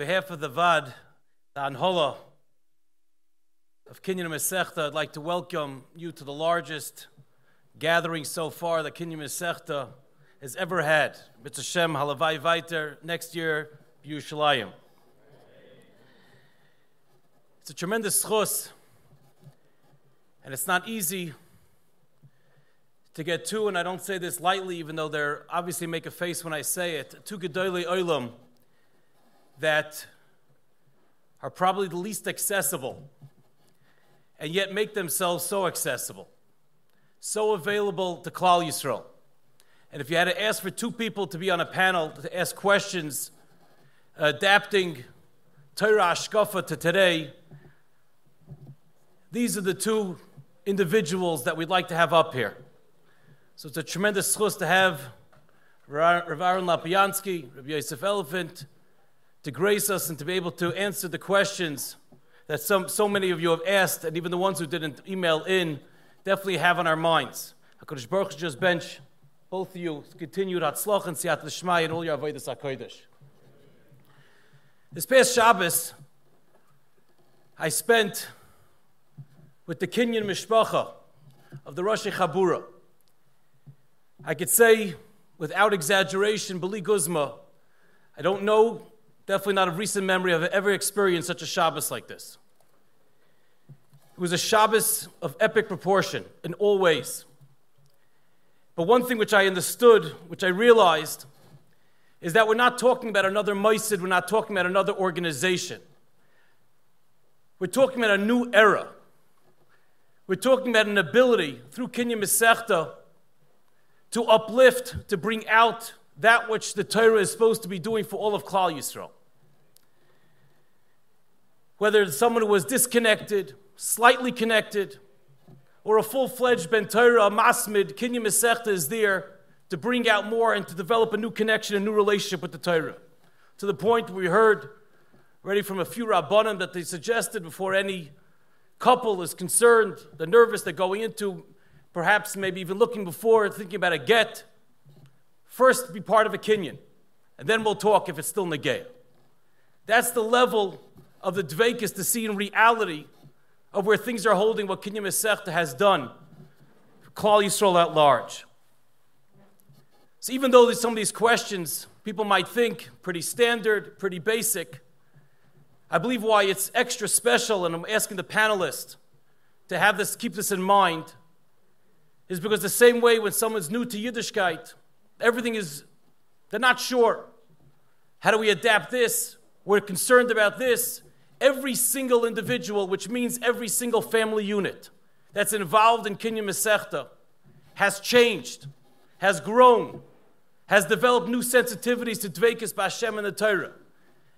behalf of the VAD, the Anhola of Kinyan Mesechta, I'd like to welcome you to the largest gathering so far that Kinyan Mesechta has ever had. Mitzvah Shem Halavai Viter next year, Yerushalayim. It's a tremendous schus, and it's not easy to get to, and I don't say this lightly, even though they're obviously make a face when I say it, two Gedolei Olam that are probably the least accessible and yet make themselves so accessible, so available to Klal Yisrael. And if you had to ask for two people to be on a panel to ask questions, adapting Torah Ashkafa to today, these are the two individuals that we'd like to have up here. So it's a tremendous chus to have Rav Aaron Lopiansky, Rabbi Yosef Elefant, to grace us and to be able to answer the questions that some, so many of you have asked, and even the ones who didn't email in definitely have on our minds. HaKadosh Baruch just bench both of you continued Hatzlach and Siyat L'Shmai and all your Avodah HaKodesh. This past Shabbos, I spent with the Kinyan Mishpacha of the Rosh Chabura. I could say, without exaggeration, Bali Guzma, I don't know, definitely not of recent memory, have ever experienced such a Shabbos like this. It was a Shabbos of epic proportion in all ways. But one thing which I understood, which I realized, is that we're not talking about another Maisid, we're not talking about another organization. We're talking about a new era. We're talking about an ability through Kinyan Mesechta to uplift, to bring out that which the Torah is supposed to be doing for all of Klal Yisrael. Whether it's someone who was disconnected, slightly connected, or a full fledged Ben a Masmid, Kinyan Mesechta is there to bring out more and to develop a new connection, a new relationship with the Torah. To the point we heard already from a few Rabbanim that they suggested before any couple is concerned, they're nervous, they're going into perhaps maybe even looking before, thinking about a get, first be part of a Kinyan, and then we'll talk if it's still Negea. That's the level of the Dvekis to see in reality of where things are holding what Kinyan Mesechta has done Klal Yisrael at large. So even though some of these questions people might think pretty standard, pretty basic, I believe why it's extra special, and I'm asking the panelists to have this, keep this in mind, is because the same way when someone's new to Yiddishkeit, everything is, they're not sure. How do we adapt this? We're concerned about this. Every single individual, which means every single family unit that's involved in Kinyan Mesechta, has changed, has grown, has developed new sensitivities to Dvekis Bashem and the Torah.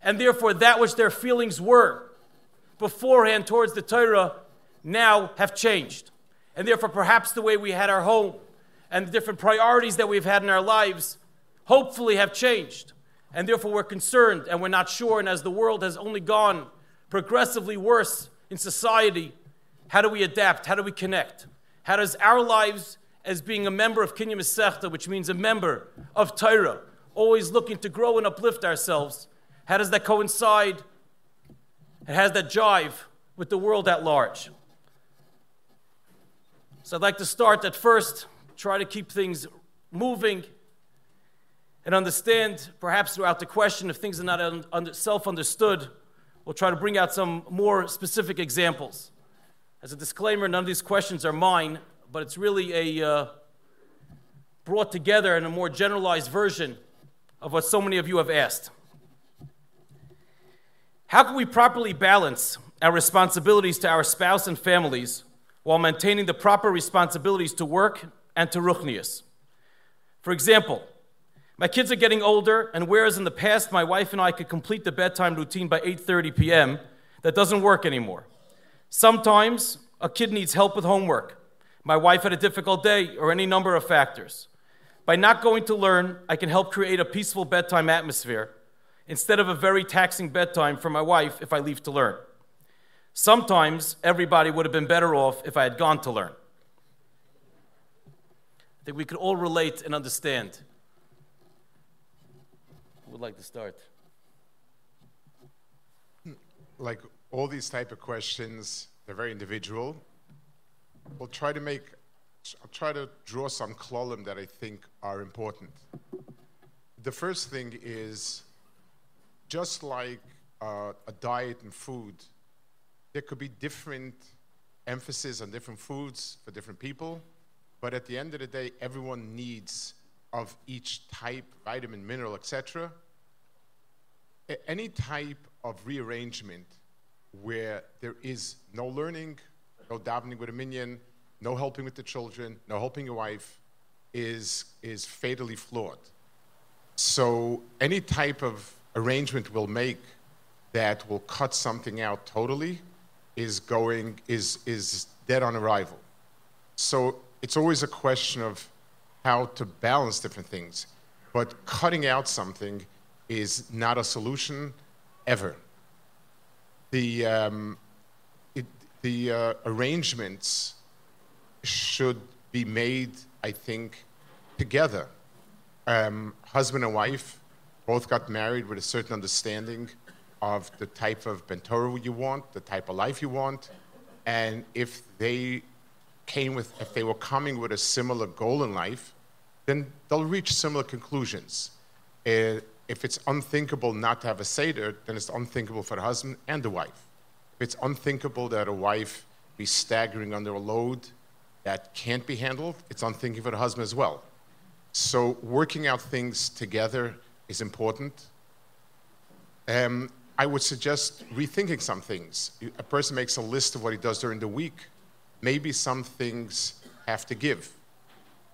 And therefore, that which their feelings were beforehand towards the Torah now have changed. And therefore, perhaps the way we had our home and the different priorities that we've had in our lives hopefully have changed. And therefore, we're concerned and we're not sure. And as the world has only gone progressively worse in society, how do we adapt? How do we connect? How does our lives, as being a member of Mesechta, which means a member of Torah, always looking to grow and uplift ourselves, how does that coincide and has that jive with the world at large? So I'd like to start at first, try to keep things moving and understand, perhaps throughout the question, if things are not self understood, we'll try to bring out some more specific examples. As a disclaimer, none of these questions are mine, but it's really a uh, brought together in a more generalized version of what so many of you have asked. How can we properly balance our responsibilities to our spouse and families while maintaining the proper responsibilities to work and to ruchnius. For example, my kids are getting older, and whereas in the past my wife and I could complete the bedtime routine by 8:30 p.m., that doesn't work anymore. Sometimes a kid needs help with homework. My wife had a difficult day, or any number of factors. By not going to learn, I can help create a peaceful bedtime atmosphere instead of a very taxing bedtime for my wife if I leave to learn. Sometimes everybody would have been better off if I had gone to learn. I think we could all relate and understand. Would like to start? like all these type of questions, they're very individual. We'll try to make, I'll try to draw some klolim that I think are important. The first thing is, just like uh, a diet and food, there could be different emphasis on different foods for different people, but at the end of the day, everyone needs of each type, vitamin, mineral, etc. Any type of rearrangement where there is no learning, no davening with a minion, no helping with the children, no helping your wife, is, is fatally flawed. So any type of arrangement we'll make that will cut something out totally is going is is dead on arrival. So it's always a question of how to balance different things. But cutting out something is not a solution ever. The, um, it, the uh, arrangements should be made, I think, together. Um, husband and wife both got married with a certain understanding of the type of bentoro you want, the type of life you want, and if they came with, if they were coming with a similar goal in life, then they'll reach similar conclusions. Uh, if it's unthinkable not to have a Seder, then it's unthinkable for the husband and the wife. If it's unthinkable that a wife be staggering under a load that can't be handled, it's unthinkable for the husband as well. So working out things together is important. Um, I would suggest rethinking some things. A person makes a list of what he does during the week. Maybe some things have to give.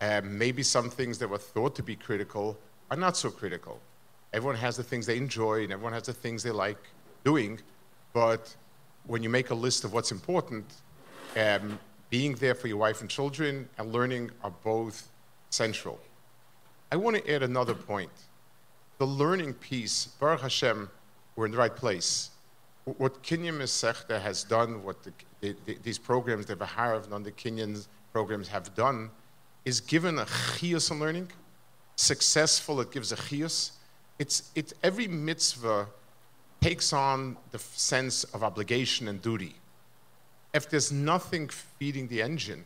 Um, maybe some things that were thought to be critical are not so critical. Everyone has the things they enjoy and everyone has the things they like doing, but when you make a list of what's important, um, being there for your wife and children and learning are both central. I want to add another point. The learning piece, Baruch Hashem, we're in the right place. What Kinyan Masechta has done, what the, the, the, these programs, the Baharav and the Kinyan programs have done, is given a chiyus on learning. Successful, it gives a chiyus. It's, it's, every mitzvah takes on the sense of obligation and duty. If there's nothing feeding the engine,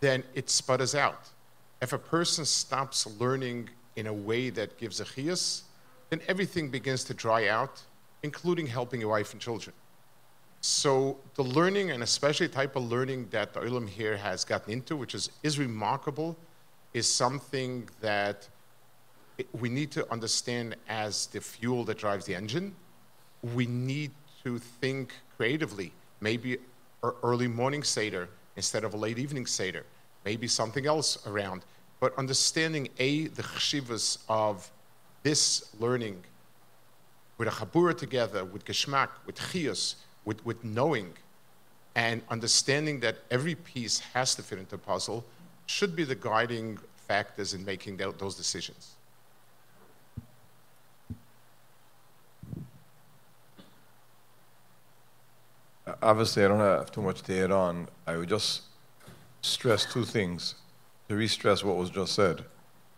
then it sputters out. If a person stops learning in a way that gives a chiyus, then everything begins to dry out, including helping your wife and children. So the learning, and especially the type of learning that the Olam here has gotten into, which is, is remarkable, is something that we need to understand as the fuel that drives the engine. We need to think creatively. Maybe early morning Seder instead of a late evening Seder. Maybe something else around. But understanding, A, the chshivas of this learning with a chabura together, with geschmack, with chiyus, with, with knowing, and understanding that every piece has to fit into the puzzle should be the guiding factors in making those decisions. Obviously, I don't have too much to add on. I would just stress two things to re stress what was just said.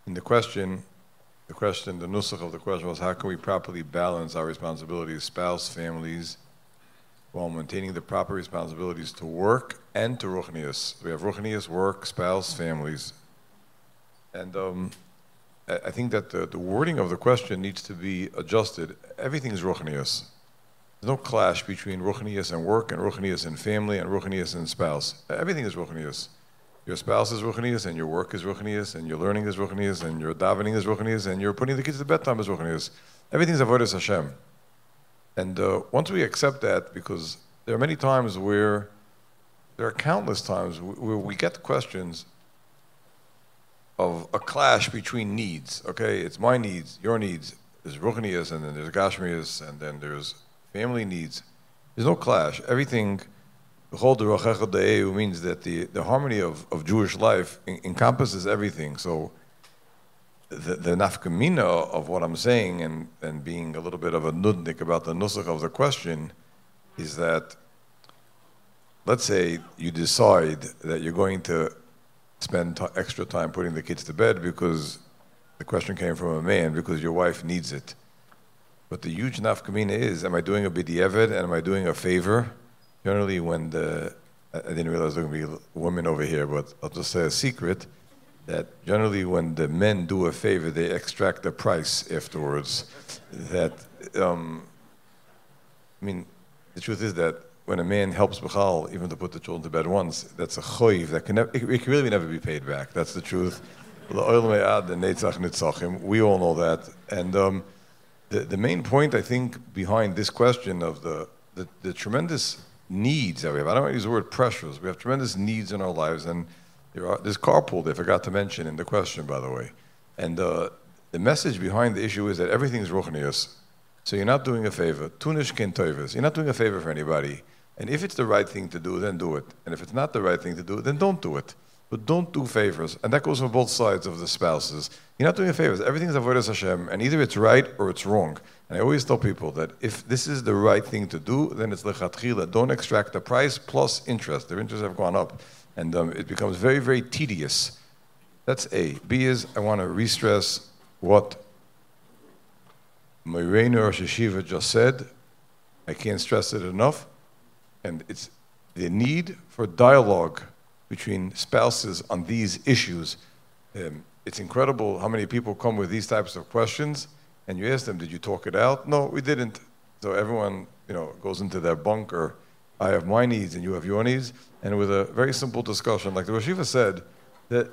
In the question, the question, the nusach of the question was how can we properly balance our responsibilities, spouse, families, while maintaining the proper responsibilities to work and to ruchnius. We have ruchnius, work, spouse, families. And um, I think that the, the, wording of the question needs to be adjusted. Everything is ruchnius. There's no clash between ruchnius and work and ruchnius and family and ruchnius and spouse. Everything is ruchnius. Your spouse is ruchnius, and your work is ruchnius, and your learning is ruchnius, and your davening is ruchnius, and your putting the kids to bedtime is ruchnius. Everything's avodas Hashem. And uh, once we accept that, because there are many times where there are countless times where we get the questions of a clash between needs. Okay, it's my needs, your needs. There's ruchnius, and then there's gashmias, and then there's family needs. There's no clash. Everything means that the, the harmony of, of Jewish life encompasses everything. So the, the nafkamina of what I'm saying and, and being a little bit of a nudnik about the nusach of the question is that let's say you decide that you're going to spend extra time putting the kids to bed because the question came from a man because your wife needs it. But the huge nafkamina is, am I doing a b'di'evid and am I doing a favor? Generally, when the, I didn't realize there were going to be women over here, but I'll just say a secret, that generally when the men do a favor, they extract the price afterwards. That, um, I mean, the truth is that when a man helps Bechal, even to put the children to bed once, that's a choiv that can, nev- it, can really never be paid back. That's the truth. We all know that. And um, the, the main point, I think, behind this question of the, the, the tremendous needs that we have, I don't want to use the word pressures, we have tremendous needs in our lives. And there are, there's carpool, they forgot to mention in the question, by the way. And uh, the message behind the issue is that everything is ruchnius. So you're not doing a favor. Tunish toivus. You're not doing a favor for anybody. And if it's the right thing to do, then do it. And if it's not the right thing to do, then don't do it. But don't do favors. And that goes for both sides of the spouses. You're not doing favors. Everything's avodas Hashem, and either it's right or it's wrong. And I always tell people that if this is the right thing to do, then it's lechatchila. Don't extract the price plus interest. Their interests have gone up, and um, it becomes very, very tedious. That's A. B is I want to re-stress what Moirenu Rosh Hashiva just said. I can't stress it enough. And it's the need for dialogue between spouses on these issues. Um, it's incredible how many people come with these types of questions, and you ask them, "Did you talk it out?" No, we didn't. So everyone, you know, goes into their bunker. I have my needs, and you have your needs, and with a very simple discussion, like the Rashiva said, that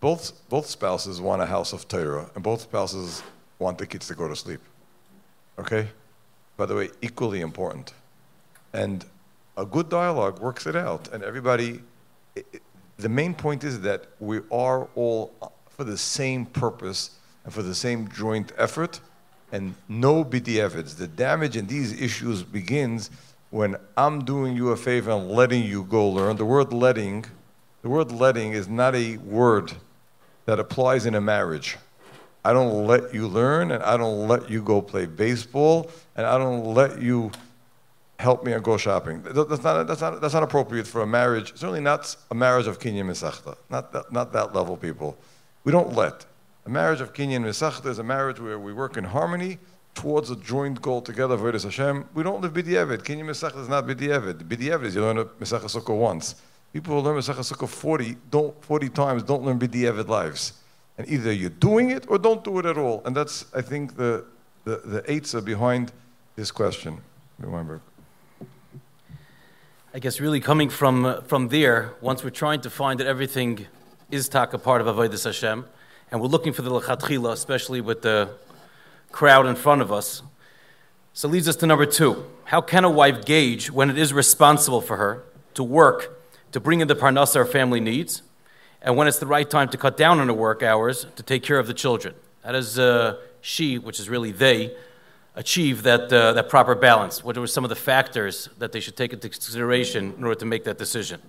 both both spouses want a house of Torah, and both spouses want the kids to go to sleep. Okay, by the way, equally important, and a good dialogue works it out, and everybody. The main point is that we are all for the same purpose and for the same joint effort, and no b'di'evids. The damage in these issues begins when I'm doing you a favor and letting you go learn. The word letting, the word letting is not a word that applies in a marriage. I don't let you learn, and I don't let you go play baseball, and I don't let you help me and go shopping. That's not, that's, not, that's not appropriate for a marriage, certainly not a marriage of kinyan misachta. Not that, not that level, people. We don't let. A marriage of kinyan misachta is a marriage where we work in harmony towards a joint goal together, Avodas Hashem. We don't live b'di'evid. Kinyan misachta is not b'di'evid. B'di'evid is you learn a Sukkah once. People who learn Mesachah Sukkah 40, don't, 40 times don't learn b'di'evid lives. And either you're doing it or don't do it at all. And that's, I think, the, the, the eitzah behind this question. Remember. I guess really coming from, from there, once we're trying to find that everything is taka part of Avodah Hashem, and we're looking for the lechatchila, especially with the crowd in front of us. So leads us to number two. How can a wife gauge when it is responsible for her to work to bring in the parnasa her family needs, and when it's the right time to cut down on her work hours to take care of the children? That is uh, she, which is really they, achieve that, uh, that proper balance? What are some of the factors that they should take into consideration in order to make that decision?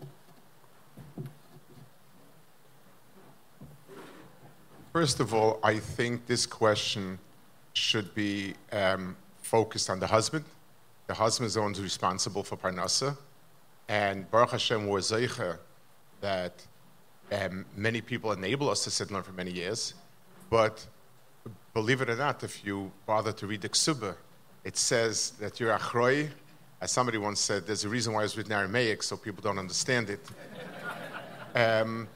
First of all, I think this question should be um, focused on the husband. The husband is the one who's responsible for Parnasa. And Baruch Hashem was that um, many people enable us to sit and learn for many years. But believe it or not, if you bother to read the Ksuba, it says that you're Achroi. As somebody once said, there's a reason why it's written Aramaic, so people don't understand it. um,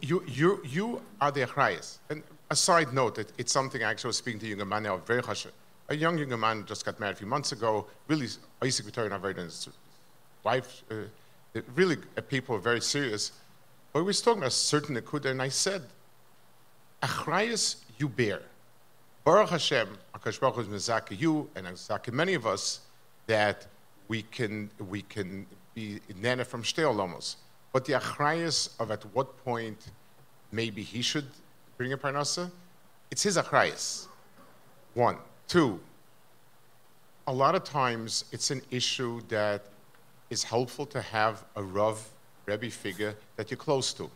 you, you, you are the Achrayas. And a side note, it, it's something I actually was speaking to a young man now, very hush. A young young man just got married a few months ago, really, Isaac Victoria, not very nice wife, uh, really, uh, people are very serious. But we was talking about a certain Akuda, and I said, Achrayas you bear. Baruch Hashem, Akash Baruch Hu is Mizaki you and Mizaki many of us that we can we can be nana from Shteolomos. But the achrayas of at what point maybe he should bring a parnasa, it's his achrayas. One, two. A lot of times it's an issue that is helpful to have a Rav Rebbe figure that you're close to.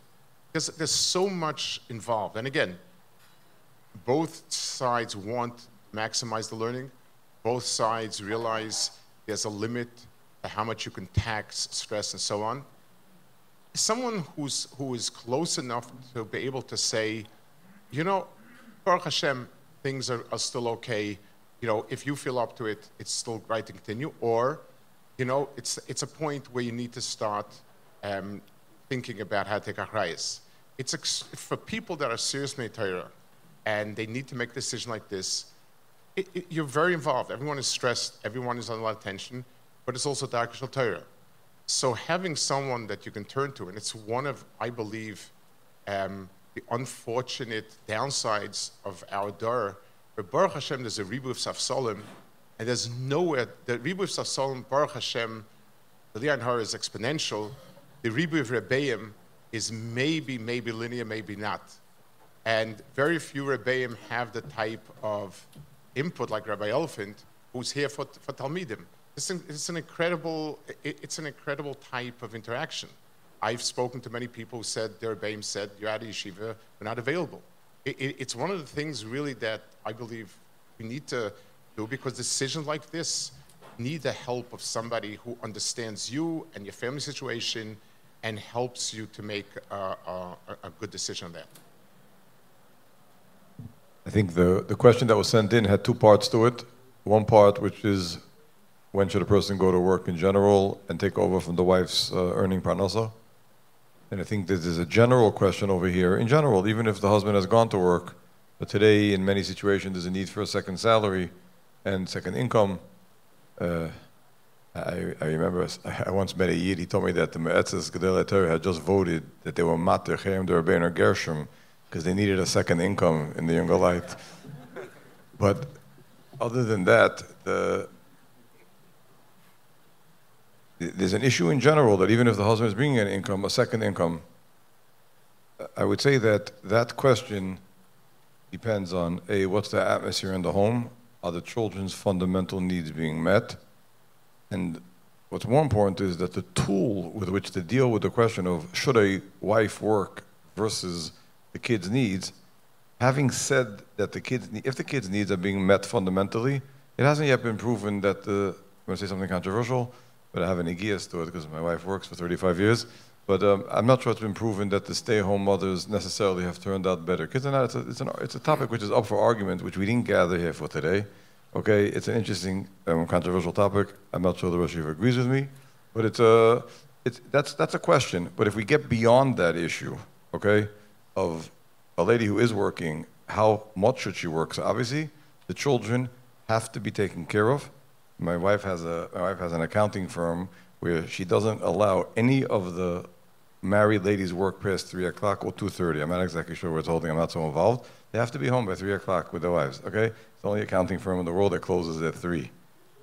There's, there's so much involved. And again, both sides want maximize the learning. Both sides realize there's a limit to how much you can tax, stress, and so on. Someone who's, who is close enough to be able to say, you know, Baruch Hashem, things are, are still okay. you know, if you feel up to it, it's still right to continue. Or, you know, it's, it's a point where you need to start um, thinking about how to take achrayas. It's for people that are seriously Torah and they need to make a decision like this, it, it, you're very involved. Everyone is stressed, everyone is under a lot of tension, but it's also Darkish Torah. So having someone that you can turn to, and it's one of, I believe, um, the unfortunate downsides of our Dor, but Baruch Hashem, there's a Ribu of Safsolim, and there's nowhere, the Ribu of Safsolim, Baruch Hashem, the Lian Har is exponential. The Ribu of Rebbeim is maybe, maybe linear, maybe not. And very few Rebbeim have the type of input like Rabbi Elefant, who's here for, for Talmidim. It's an, it's an incredible, it, it's an incredible type of interaction. I've spoken to many people who said, their Rebbeim said, you're out of yeshiva, we're not available. It, it, it's one of the things really that I believe we need to do because decisions like this need the help of somebody who understands you and your family situation and helps you to make a, a, a good decision on that. I think the, the question that was sent in had two parts to it. One part, which is when should a person go to work in general and take over from the wife's uh, earning parnasa? And I think this is a general question over here. In general, even if the husband has gone to work, but today in many situations there's a need for a second salary and second income. Uh, I, I, remember I once met a Yid, he told me that the Moetzes Gedolei had just voted that they were Mater Cherem D'Rabbeinu Gershom because they needed a second income in the younger light. But other than that, the, there's an issue in general that even if the husband is bringing an income, a second income, I would say that that question depends on A, what's the atmosphere in the home? Are the children's fundamental needs being met? And what's more important is that the tool with which to deal with the question of should a wife work versus the kids' needs, having said that the kids, if the kids' needs are being met fundamentally, it hasn't yet been proven that the, I'm going to say something controversial, but I have an to it because my wife works for 35 years. But um, I'm not sure it's been proven that the stay-home mothers necessarily have turned out better. Because it's, a, it's, it's a topic which is up for argument, which we didn't gather here for today. Okay, it's an interesting, um, controversial topic. I'm not sure the rest of you agrees with me, but it's a, it's, that's, that's a question. But if we get beyond that issue, okay, of a lady who is working, how much should she work? So obviously, the children have to be taken care of. My wife has a my wife has an accounting firm where she doesn't allow any of the married ladies work past three o'clock or two thirty. I'm not exactly sure where it's holding. I'm not so involved. They have to be home by three o'clock with their wives. Okay, it's the only accounting firm in the world that closes at three.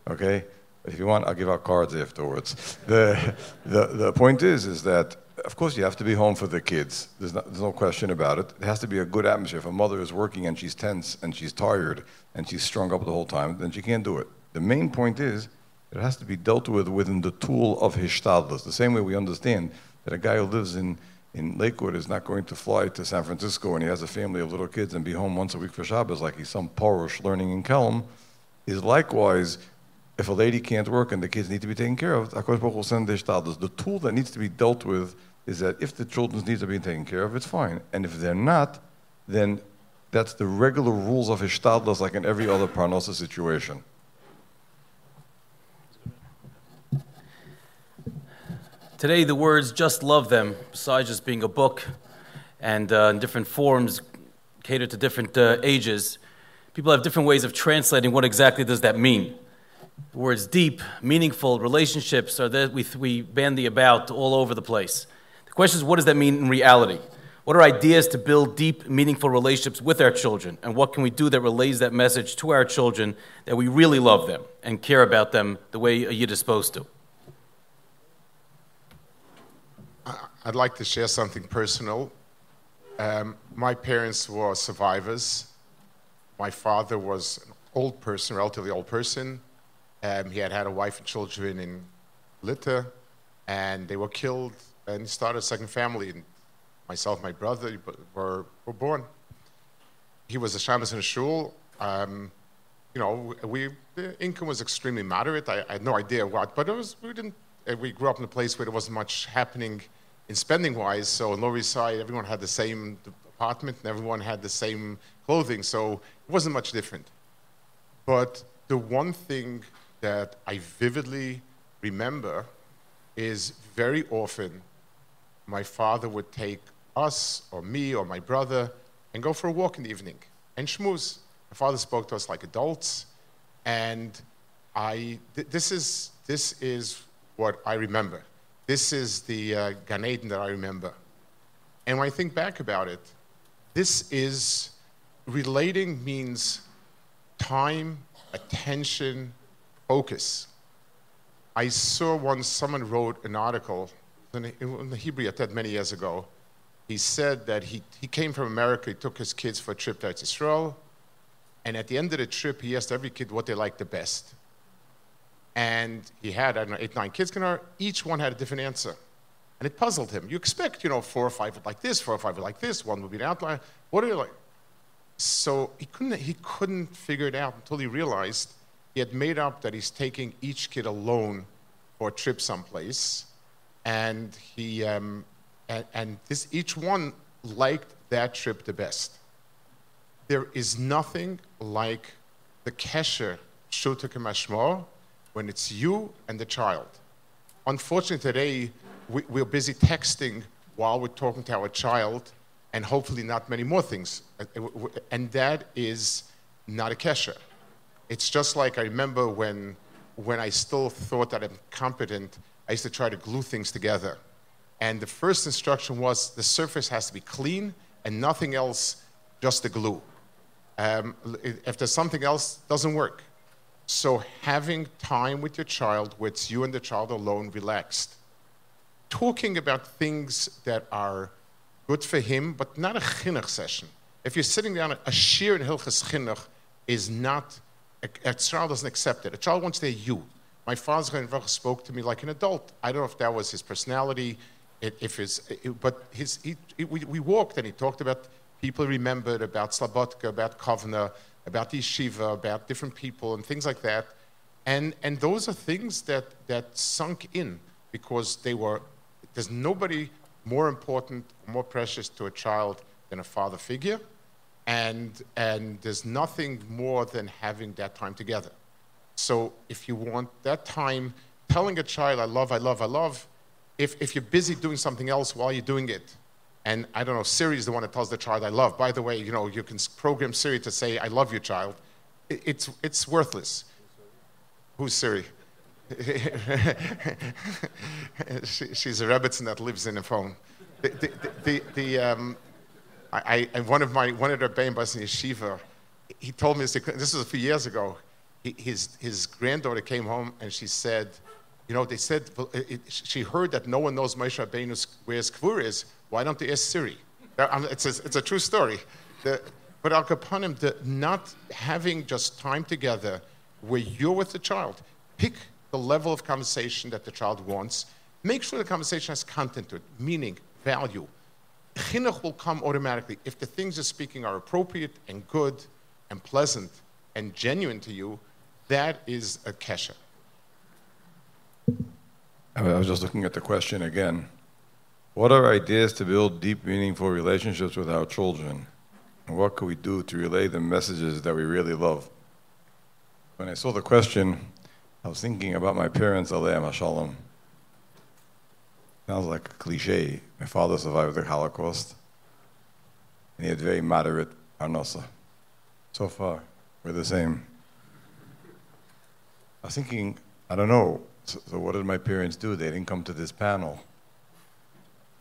Okay, if you want, I'll give out cards afterwards. the the the point is is that of course, you have to be home for the kids. There's, not, there's no question about it. It has to be a good atmosphere. If a mother is working and she's tense and she's tired and she's strung up the whole time, then she can't do it. The main point is it has to be dealt with within the tool of hishtadlus. The same way we understand that a guy who lives in, in Lakewood is not going to fly to San Francisco and he has a family of little kids and be home once a week for Shabbos like he's some Porush learning in Kelm, is likewise if a lady can't work and the kids need to be taken care of, HaKadosh Baruch will send the. The tool that needs to be dealt with is that if the children's needs are being taken care of, it's fine. And if they're not, then that's the regular rules of Hishtadlas, like in every other Parnosa situation. Today, the words just love them, besides just being a book and uh, in different forms, cater to different uh, ages, people have different ways of translating what exactly does that mean. The words deep, meaningful, relationships are that we, we bandy about all over the place. The question is, what does that mean in reality? What are ideas to build deep, meaningful relationships with our children? And what can we do that relays that message to our children that we really love them and care about them the way Yid is supposed to? I'd like to share something personal. Um, my parents were survivors. My father was an old person, relatively old person. Um, he had had a wife and children in Lita, and they were killed and started a second family. And myself, my brother were, were born. He was a shamus in a shul. Um, you know, we the income was extremely moderate. I, I, had no idea what, but it was we didn't. Uh, we grew up in a place where there wasn't much happening in spending wise. So on Lower East Side, everyone had the same apartment and everyone had the same clothing. So it wasn't much different. But the one thing that I vividly remember is very often my father would take us or me or my brother and go for a walk in the evening and schmooze. My father spoke to us like adults, and I, th- this, is, this is what I remember. This is the uh, Gan Eden that I remember. And when I think back about it, this is relating means time, attention, focus. I saw once someone wrote an article in, the Hebrew Yated many years ago. He said that he, he came from America, he took his kids for a trip to Israel, and at the end of the trip, he asked every kid what they liked the best. And he had, I don't know, eight, nine kids, each one had a different answer. And it puzzled him. You expect, you know, four or five would like this, four or five would like this, one would be an outlier. What are you like? So he couldn't, he couldn't figure it out until he realized he had made up that he's taking each kid alone for a trip someplace, and he um, and, and this each one liked that trip the best. There is nothing like the kesher shuta when it's you and the child. Unfortunately, today we, we're busy texting while we're talking to our child, and hopefully not many more things. And that is not a kesher. It's just like I remember when, when I still thought that I'm competent, I used to try to glue things together. And the first instruction was the surface has to be clean and nothing else, just the glue. Um, if there's something else, doesn't work. So having time with your child, where it's you and the child alone, relaxed, talking about things that are good for him, but not a chinuch session. If you're sitting down, a shir in Hilchas chinuch is not a, a child doesn't accept it. A child wants their you. My father spoke to me like an adult. I don't know if that was his personality, if his, but his, he, we, we walked and he talked about people remembered, about Slabotka, about Kovna, about yeshiva, about different people and things like that. And, and those are things that, that sunk in because they were, there's nobody more important, more precious to a child than a father figure and, and there's nothing more than having that time together. So if you want that time, telling a child, I love, I love, I love, if, if you're busy doing something else while you're doing it, and I don't know, Siri is the one that tells the child, I love. By the way, you know, you can program Siri to say, I love you, child. It, it's, it's worthless. Who's Siri? she, she's a Rebbitzin that lives in a phone. The, the, the, the um, I, I, one of my one of the Bambas in yeshiva, he told me this, this was a few years ago. His his granddaughter came home and she said, you know, they said it, she heard that no one knows Moshe Rabbeinu where kvur is. Why don't they ask Siri? Um, it's a, it's a true story. The, but Al Kapanim, the not having just time together where you're with the child, pick the level of conversation that the child wants. Make sure the conversation has content to it, meaning, value chinuch will come automatically. If the things you're speaking are appropriate and good and pleasant and genuine to you, that is a kesha. I was just looking at the question again. What are ideas to build deep, meaningful relationships with our children? And what can we do to relay the messages that we really love? When I saw the question, I was thinking about my parents, Aleim Shalom. Sounds like a cliche. My father survived the Holocaust, and he had very moderate parnasa. So far, we're the same. I was thinking, I don't know. So, so, what did my parents do? They didn't come to this panel.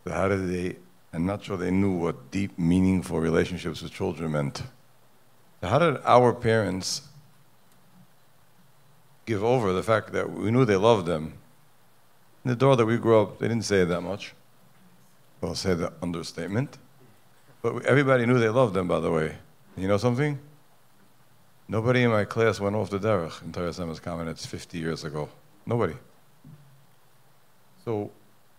So how did they? I'm not sure they knew what deep, meaningful relationships with children meant. So how did our parents give over the fact that we knew they loved them, in the door that we grew up, they didn't say that much. Well, say the understatement. But everybody knew they loved them, by the way. You know something? Nobody in my class went off the derech in Torah Semes It's 50 years ago. Nobody. So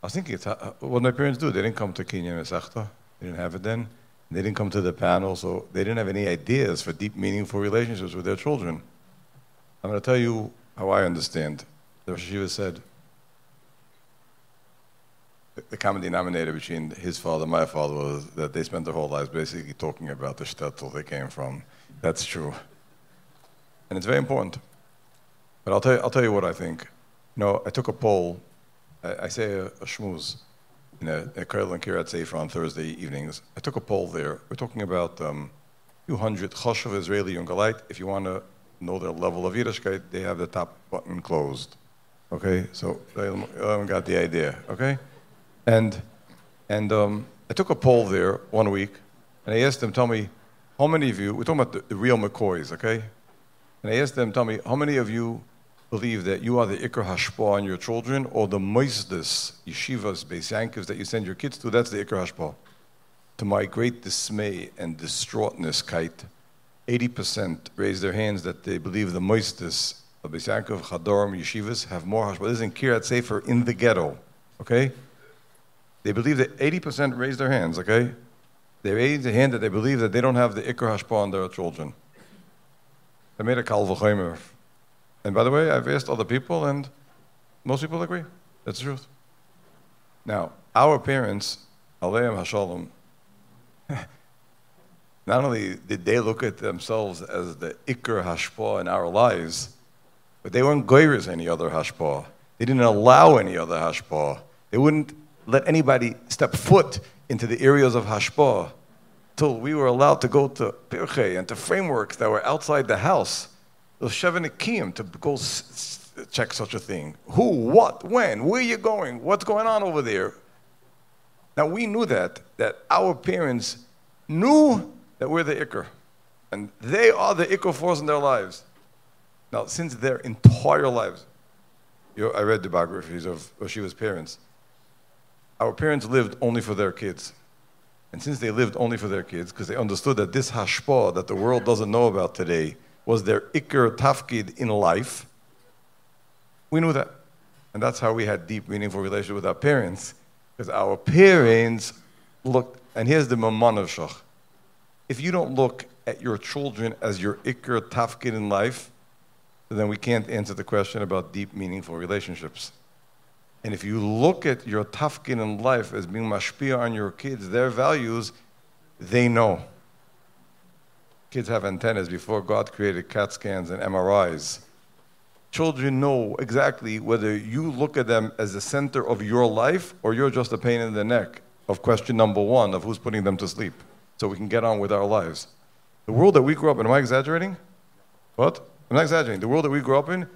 I was thinking, uh, what my parents do, they didn't come to Kinyan Mesechta. They didn't have it then. They didn't come to the panel, so they didn't have any ideas for deep, meaningful relationships with their children. I'm going to tell you how I understand. The Rosh Hashiva said, the common denominator between his father and my father was that they spent their whole lives basically talking about the shtetl they came from. That's true. And it's very important. But I'll tell you, I'll tell you what I think. You know, I took a poll. I, I say a, a schmooze in a, a and Kiryat Sefer on Thursday evenings. I took a poll there. We're talking about um, 200 Choshev Israeli Yungalite. If you want to know their level of Yiddishkeit, they have the top button closed. Okay, so they haven't got the idea. Okay, and and um, I took a poll there one week, and I asked them, tell me, how many of you? We're talking about the, the real McCoys, okay? And I asked them, tell me, how many of you believe that you are the Iker Hashpa on your children, or the Moisdes, yeshivas, Beis that you send your kids to? That's the Iker Hashpa. To my great dismay and distraughtness, kite, 80% raised their hands that they believe the Moisdes of Beis Yankov, Chadorim, yeshivas have more Hashpa. This is in Kiryat Sefer in the ghetto, okay? They believe that 80% raised their hands, okay? They raised their hand that they believe that they don't have the Iker Hashpa on their children. They made a Kalvachomer. And by the way, I've asked other people, and most people agree. That's the truth. Now, our parents, Aleim Hashalom, not only did they look at themselves as the Iker Hashpa in our lives, but they weren't goyers any other Hashpa. They didn't allow any other Hashpa. They wouldn't let anybody step foot into the areas of Hashpa we were allowed to go to Pirche and to frameworks that were outside the house. The Shevanikim to go check such a thing. Who, what, when, where are you going, what's going on over there. Now we knew that, that our parents knew that we're the Iker. And they are the Iker force in their lives. Now, since their entire lives, you know, I read the biographies of Oshiva's parents. Our parents lived only for their kids. And since they lived only for their kids, because they understood that this hashpa that the world doesn't know about today was their ikr tafkid in life, we knew that. And that's how we had deep, meaningful relationship with our parents. Because our parents looked, and here's the mamanavshach. If you don't look at your children as your ikr tafkid in life, then we can't answer the question about deep, meaningful relationships. And if you look at your tafkin in life as being mashpia on your kids, their values, they know. Kids have antennas before God created CAT scans and MRIs. Children know exactly whether you look at them as the center of your life or you're just a pain in the neck of question number one of who's putting them to sleep so we can get on with our lives. The world that we grew up in, am I exaggerating? What? I'm not exaggerating. The world that we grew up in,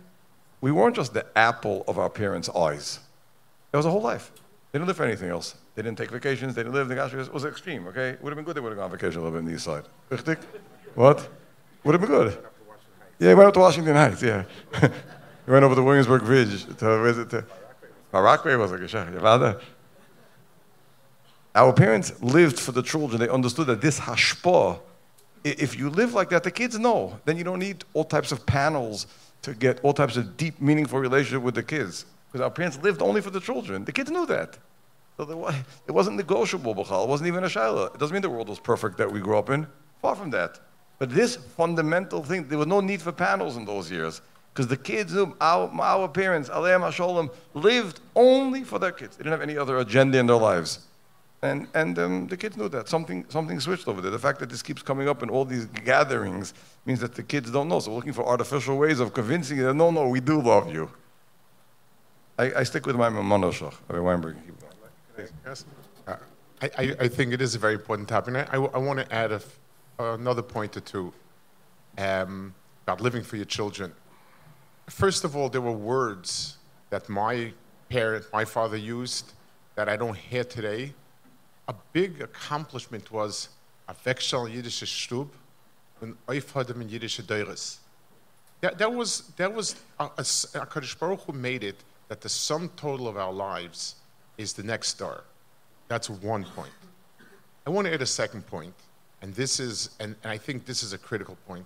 we weren't just the apple of our parents' eyes. It was a whole life. They didn't live for anything else. They didn't take vacations. They didn't live. The gosh, it was extreme. Okay, it would have been good. They would have gone on vacation a little bit on the east side. What? Would have been good. Yeah, he went up to Washington Heights. Yeah, he went over the Williamsburg Bridge to visit. To, Rockaway was a geschäft. Our parents lived for the children. They understood that this hashpah, if you live like that, the kids know. Then you don't need all types of panels to get all types of deep, meaningful relationship with the kids. Because our parents lived only for the children. The kids knew that. So it wasn't negotiable. It wasn't even a shaila. It doesn't mean the world was perfect that we grew up in. Far from that. But this fundamental thing, there was no need for panels in those years. Because the kids our, our parents, Aleim HaSholem, lived only for their kids. They didn't have any other agenda in their lives. And, and um, the kids knew that. Something, something switched over there. The fact that this keeps coming up in all these gatherings means that the kids don't know. So we're looking for artificial ways of convincing them, no, no, we do love you. I, I stick with my monoshach. Weinberg. Yes. Uh, I, I, I think it is a very important topic. And I, I, I want to add a, another point or two um, about living for your children. First of all, there were words that my parent, my father used that I don't hear today. A big accomplishment was a Wechsel jüdische Stub und Aufhören in jüdische Deures. That, was, that was a, a, a Baruch Hu made it that the sum total of our lives is the next star. That's one point. I want to add a second point, and this is, and, and I think this is a critical point.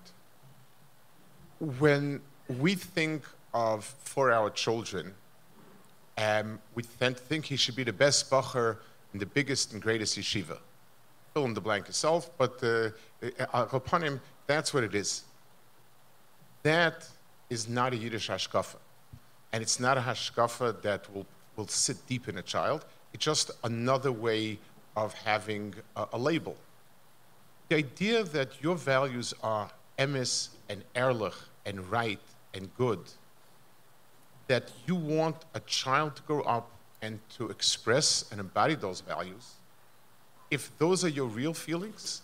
When we think of for our children, um, we tend to think he should be the best bacher in the biggest and greatest yeshiva. Fill in the blank yourself, but uh, upon him, that's what it is. That is not a Yiddish hashkafa. And it's not a hashkafa that will, will sit deep in a child. It's just another way of having a, a label. The idea that your values are emes and erlich and right and good, that you want a child to grow up and to express and embody those values, if those are your real feelings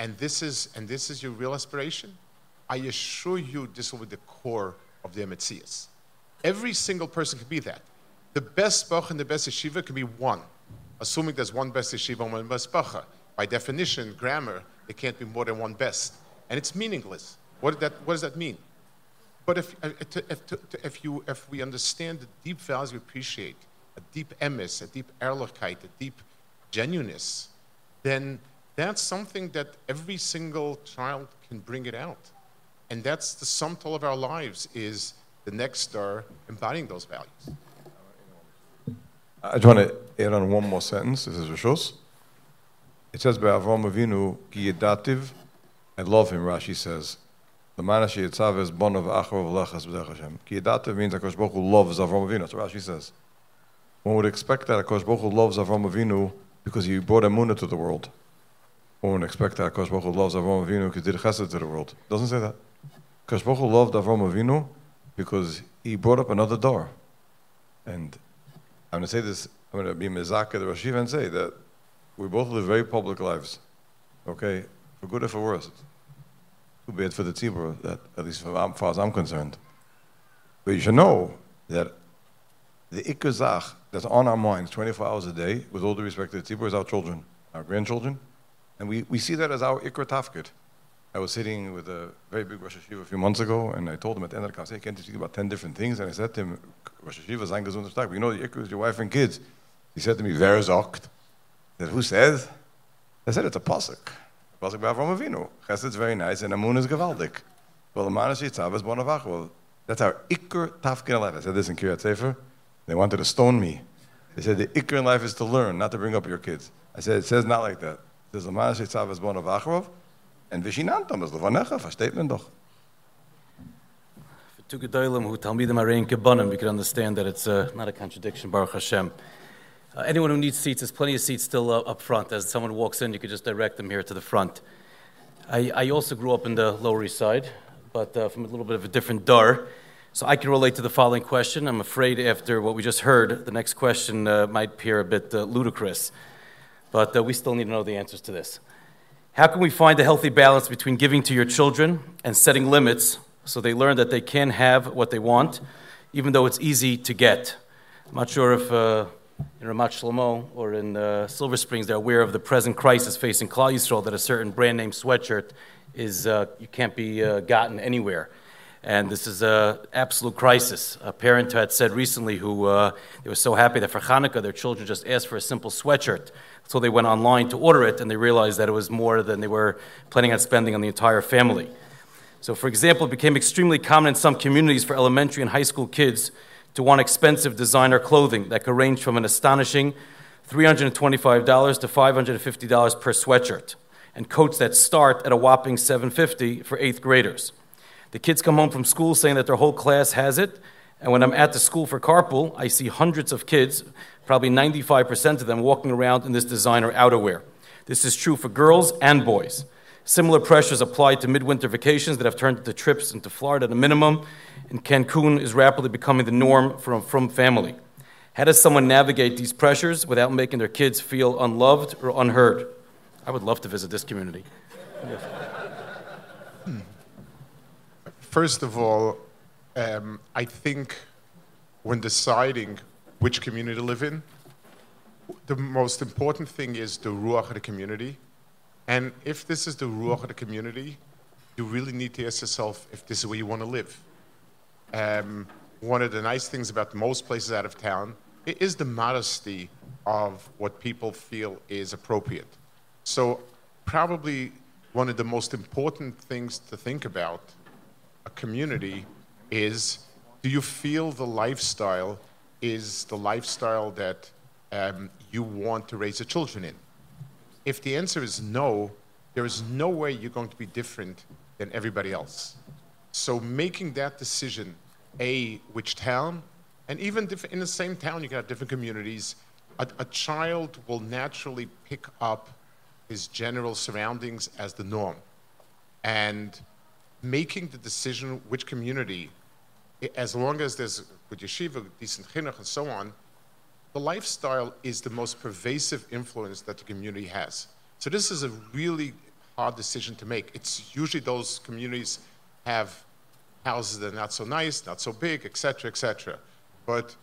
and this is, and this is your real aspiration, I assure you this will be the core of the Metzias. Every single person can be that. The best Bach and the best yeshiva can be one, assuming there's one best yeshiva and one best Bacha. By definition, grammar, there can't be more than one best. And it's meaningless. What, that, what does that mean? But if, uh, if, if, if, you, if we understand the deep values we appreciate, a deep emes, a deep ehrlichkeit, a deep genuineness, then that's something that every single child can bring it out. And that's the sum total of our lives is the next star embodying those values. I just want to add on one more sentence. This is Rishos. It says by Avram Avinu, Ki yedativ, I love him, Rashi says. The manashi yitzav is bon of achrav lechas b'derech Hashem. Ki yedativ means HaKadosh Baruch Hu loves Avram Avinu. That's what Rashi says. One would expect that HaKadosh Baruch Hu loves Avram Avinu because he brought Emunah to the world. One would expect that HaKadosh Baruch Hu loves Avram Avinu because he did chesed to the world. It doesn't say that. HaKadosh Baruch Hu loved Avram Avinu because he brought up another door. And I'm going to say this, I'm going to be Mizaka the Rosh and say that we both live very public lives, okay, for good or for worse. Too bad for the tzibur, that at least as um, far as I'm concerned. But you should know that the ikazach that's on our minds 24 hours a day, with all due respect to the tzibur, is our children, our grandchildren. And we, we see that as our ikra tafkid. I was sitting with a very big Rosh Hashiva a few months ago, and I told him at the end of the conversation, can't you speak about 10 different things. And I said to him, Rosh Hashiva is gesund but you know the Ikra is your wife and kids. He said to me, Wer sagt? I said, who says? I said, it's a pasuk. Pasuk by Avram Avinu. Chesed is very nice, and Amun is gewaldig. Well, the Manash Yitzav is Bonavach. Well, that's our Ikr Tafkin in life. I said this in Kiryat Sefer. They wanted to stone me. They said the Ikr in life is to learn, not to bring up your kids. I said, it says not like that. It says the Manash Yitzav is Bonavach. And Vishinantam is Levanecha, versteht man doch. For two Gedolim who tell me the Marain Kibbanim, we can understand that it's uh, not a contradiction, Baruch Hashem. Uh, anyone who needs seats, there's plenty of seats still uh, up front. As someone walks in, you could just direct them here to the front. I, I also grew up in the Lower East Side, but uh, from a little bit of a different dar. So I can relate to the following question. I'm afraid after what we just heard, the next question uh, might appear a bit uh, ludicrous, but uh, we still need to know the answers to this. How can we find a healthy balance between giving to your children and setting limits so they learn that they can have what they want, even though it's easy to get? I'm not sure if uh, in Ramat Shlomo or in uh, Silver Springs they're aware of the present crisis facing Klal Yisrael that a certain brand name sweatshirt is uh, you can't be uh, gotten anywhere. And this is an absolute crisis. A parent had said recently who uh, they were so happy that for Hanukkah their children just asked for a simple sweatshirt. So they went online to order it, and they realized that it was more than they were planning on spending on the entire family. So, for example, it became extremely common in some communities for elementary and high school kids to want expensive designer clothing that could range from an astonishing $325 to $550 per sweatshirt, and coats that start at a whopping 750 for eighth graders. The kids come home from school saying that their whole class has it, and when I'm at the school for carpool, I see hundreds of kids probably 95% of them walking around in this designer outerwear. This is true for girls and boys. Similar pressures apply to midwinter vacations that have turned into trips into Florida at a minimum, and Cancun is rapidly becoming the norm for a frum family. How does someone navigate these pressures without making their kids feel unloved or unheard? I would love to visit this community. Hmm. First of all, um, I think when deciding which community to live in. The most important thing is the ruach of the community. And if this is the ruach of the community, you really need to ask yourself if this is where you want to live. Um, one of the nice things about most places out of town is the modesty of what people feel is appropriate. So, probably one of the most important things to think about a community is do you feel the lifestyle is the lifestyle that um, you want to raise your children in? If the answer is no, there is no way you're going to be different than everybody else. So making that decision, A, which town, and even in the same town, you can have different communities, a, a child will naturally pick up his general surroundings as the norm. And making the decision which community, as long as there's good yeshiva, decent chinuch, and so on, the lifestyle is the most pervasive influence that the community has. So this is a really hard decision to make. It's usually those communities have houses that are not so nice, not so big, etc., etc. But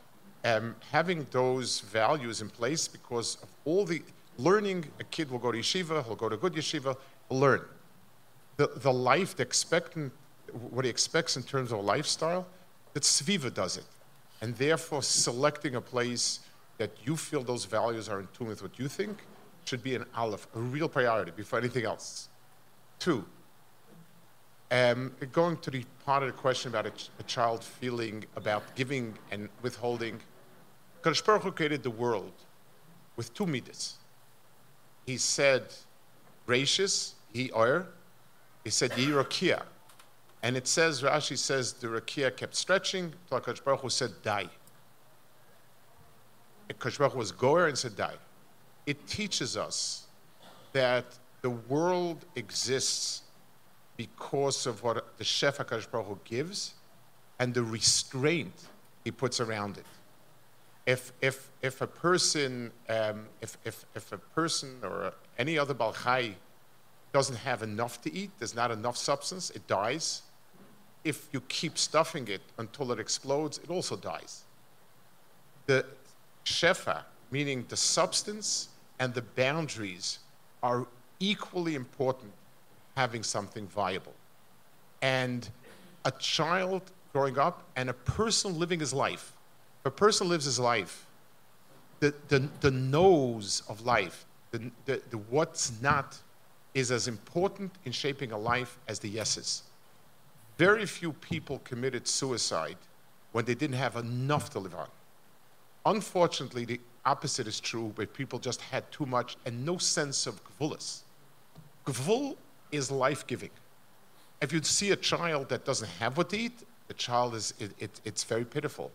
um, having those values in place because of all the learning, a kid will go to yeshiva, he'll go to good yeshiva, he'll learn. The, the life, the expectant, what he expects in terms of lifestyle, that Sviva does it. And therefore, selecting a place that you feel those values are in tune with what you think should be an aleph, a real priority before anything else. Two, um, going to the part of the question about a, ch- a child feeling about giving and withholding, Kadosh created the world with two midas. He said, gracious, he oir. He said, yirokia. And it says, Rashi says, the rakia kept stretching, till Kadosh Baruch Hu said, die. And Kadosh Baruch Hu was goer and said, die. It teaches us that the world exists because of what the Shef HaKadosh Baruch Hu gives and the restraint he puts around it. If, if, if a person, um, if, if, if a person or any other Balchai doesn't have enough to eat, there's not enough substance, it dies. If you keep stuffing it until it explodes, it also dies. The Shefa, meaning the substance and the boundaries, are equally important having something viable. And a child growing up and a person living his life, if a person lives his life, the, the, the nose of life, the, the, the what's not, is as important in shaping a life as the yeses. Very few people committed suicide when they didn't have enough to live on. Unfortunately, the opposite is true, where people just had too much and no sense of gvulis. Gvul is life giving. If you see a child that doesn't have what to eat, the child is, it, it, it's very pitiful.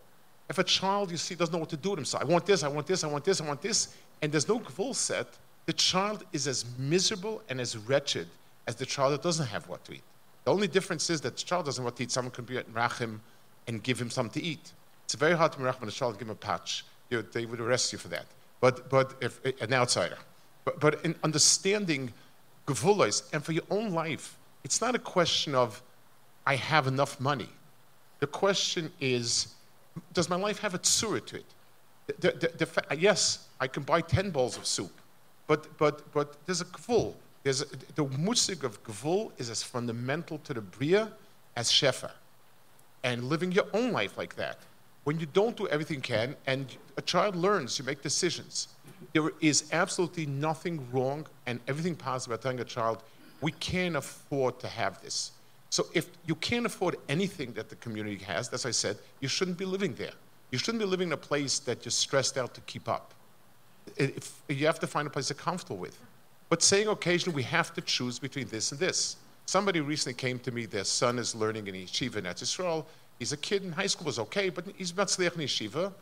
If a child you see doesn't know what to do with himself, I want this, I want this, I want this, I want this, and there's no gvul set, the child is as miserable and as wretched as the child that doesn't have what to eat. The only difference is that the child doesn't want to eat, someone can be at Rachim and give him something to eat. It's very hard to be Rachim when a child give him a patch. You, they would arrest you for that. But, but if an outsider. But, but in understanding gevulas and for your own life, it's not a question of I have enough money. The question is, does my life have a tsura to it? The, the, the, yes, I can buy 10 bowls of soup, but, but, but there's a gvul. There's the musik of gvul is as fundamental to the bria as shefa. And living your own life like that, when you don't do everything you can, and a child learns, you make decisions. There is absolutely nothing wrong and everything positive telling a child, we can't afford to have this. So if you can't afford anything that the community has, as I said, you shouldn't be living there. You shouldn't be living in a place that you're stressed out to keep up. If, you have to find a place you're comfortable with. But saying occasionally we have to choose between this and this. Somebody recently came to me, their son is learning in yeshiva in Eretz. He's a kid in high school, was okay, but he's not in yeshiva.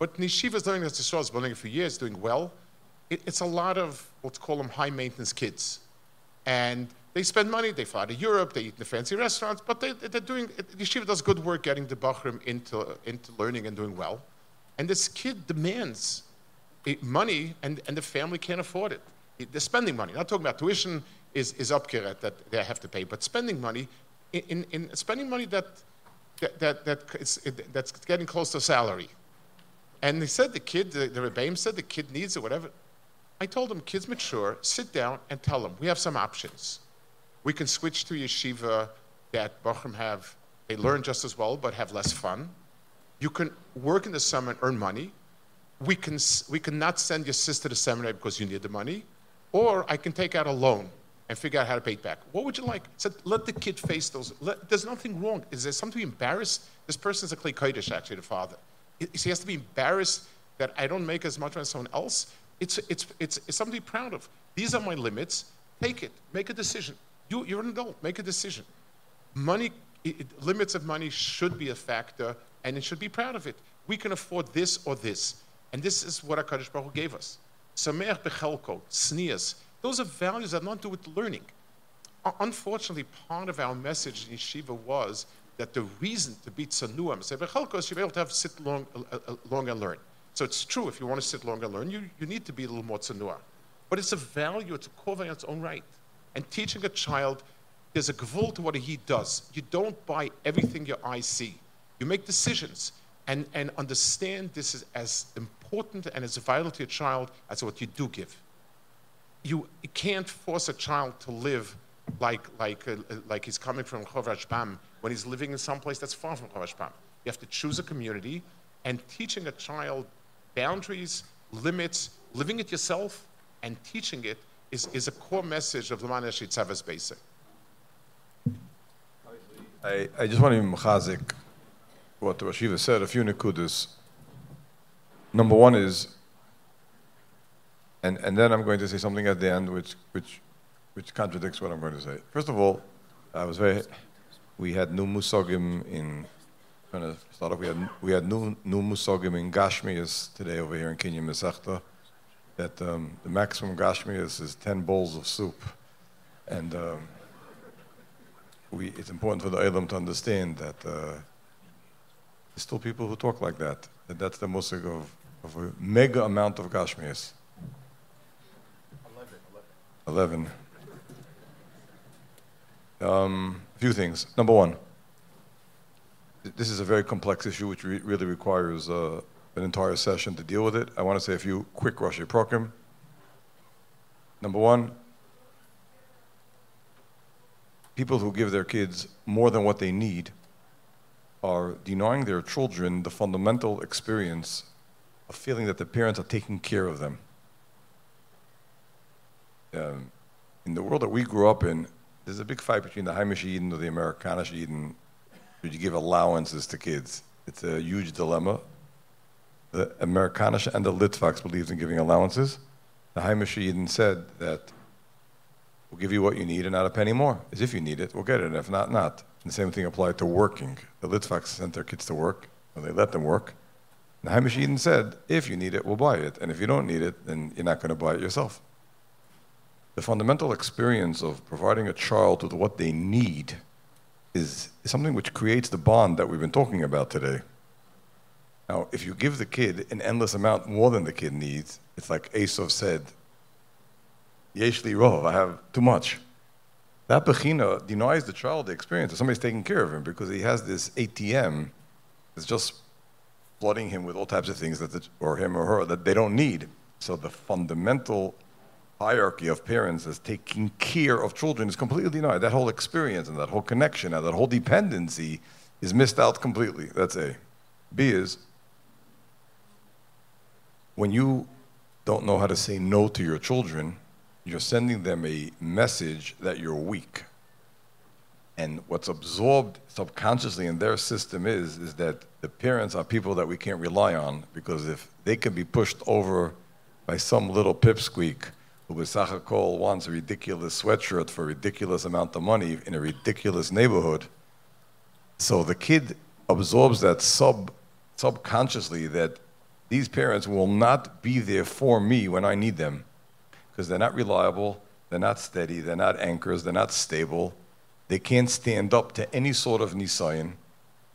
But Yeshiva is learning Eretz Yisrael, has been learning for years, doing well. It, it's a lot of, let's call them high maintenance kids. And they spend money, they fly to Europe, they eat in the fancy restaurants, but they, they're doing, Yeshiva does good work getting the Bachrim into, into learning and doing well. And this kid demands eh, money, and, and the family can't afford it. They're spending money. Not talking about tuition is, is upkirat that they have to pay, but spending money, in, in, in spending money that, that, that, that it, that's getting close to salary. And they said the kid, the, the Rebbeim said the kid needs it, whatever. I told them, kids mature, sit down and tell them, we have some options. We can switch to yeshiva that Bochum have, they learn just as well, but have less fun. You can work in the summer and earn money. We can, we can not send your sister to seminary because you need the money. Or I can take out a loan and figure out how to pay it back. What would you like? I said, let the kid face those. Let, there's nothing wrong. Is there something embarrassed? This person's a Kli Kodesh, actually, the father. He has to be embarrassed that I don't make as much as someone else. It's, it's, it's, it's something to be proud of. These are my limits. Take it. Make a decision. You, you're an adult. Make a decision. Money, it, it- limits of money should be a factor, and it should be proud of it. We can afford this or this. And this is what HaKadosh Baruch Hu gave us. Sameach bechelko, sneers, Those are values that have nothing to do with learning. unfortunately, part of our message in yeshiva was that the reason to be tzanuah, say, is you're able to have sit long, uh, uh, long and learn. So it's true, if you want to sit long and learn, you, you need to be a little more tzanuah. But it's a value, it's a core in its own right. And teaching a child, there's a gvul to what he does. You don't buy everything your eyes see. You make decisions and, and understand this is as important and as vital to your child as what you do give. You, can't force a child to live like, like, uh, like he's coming from Chovash Bam when he's living in some place that's far from Chovash Bam. You have to choose a community and teaching a child boundaries, limits, living it yourself, and teaching it is, is a core message of Lamana Shitzava's basic. I, I just want to be what the Rashiva said, a few nikudas. Number one is, and, and then I'm going to say something at the end which, which, which contradicts what I'm going to say. First of all, I was very, we had new musogim in, trying to start off, we had, we had new, new musogim in Gashmias today over here in Kinyan Masechta, that um, the maximum Gashmias is 10 bowls of soup. And um, we, it's important for the Elam to understand that uh, still people who talk like that. That that's the musig of, of a mega amount of Gashmias. 11. 11. Um, a few things. Number one, this is a very complex issue which re- really requires uh, an entire session to deal with it. I want to say a few quick Roshei Prakim. Number one, people who give their kids more than what they need are denying their children the fundamental experience of feeling that the parents are taking care of them. Um, in the world that we grew up in, there's a big fight between the Haimish Eden or the Amerikanische Eden. Should you give allowances to kids? It's a huge dilemma. The Amerikanische and the Litvaks believed in giving allowances. The Haimish Eden said that we'll give you what you need and not a penny more. As if you need it, we'll get it, and if not, not. And the same thing applied to working. The Litvaks sent their kids to work, or they let them work. The Haimish Eden said, if you need it, we'll buy it. And if you don't need it, then you're not going to buy it yourself. The fundamental experience of providing a child with what they need is, is something which creates the bond that we've been talking about today. Now, if you give the kid an endless amount more than the kid needs, it's like Asov said, Yeshli Rov, I have too much. That bechina denies the child the experience somebody's taking care of him because he has this ATM that's just flooding him with all types of things that, the, or him or her, that they don't need. So the fundamental hierarchy of parents as taking care of children is completely denied. That whole experience and that whole connection and that whole dependency is missed out completely. That's A. B is when you don't know how to say no to your children, you're sending them a message that you're weak. And what's absorbed subconsciously in their system is, is that the parents are people that we can't rely on because if they can be pushed over by some little pipsqueak who Besachakol wants a ridiculous sweatshirt for a ridiculous amount of money in a ridiculous neighborhood, so the kid absorbs that sub subconsciously that these parents will not be there for me when I need them because they're not reliable, they're not steady, they're not anchors, they're not stable. They can't stand up to any sort of nisayan.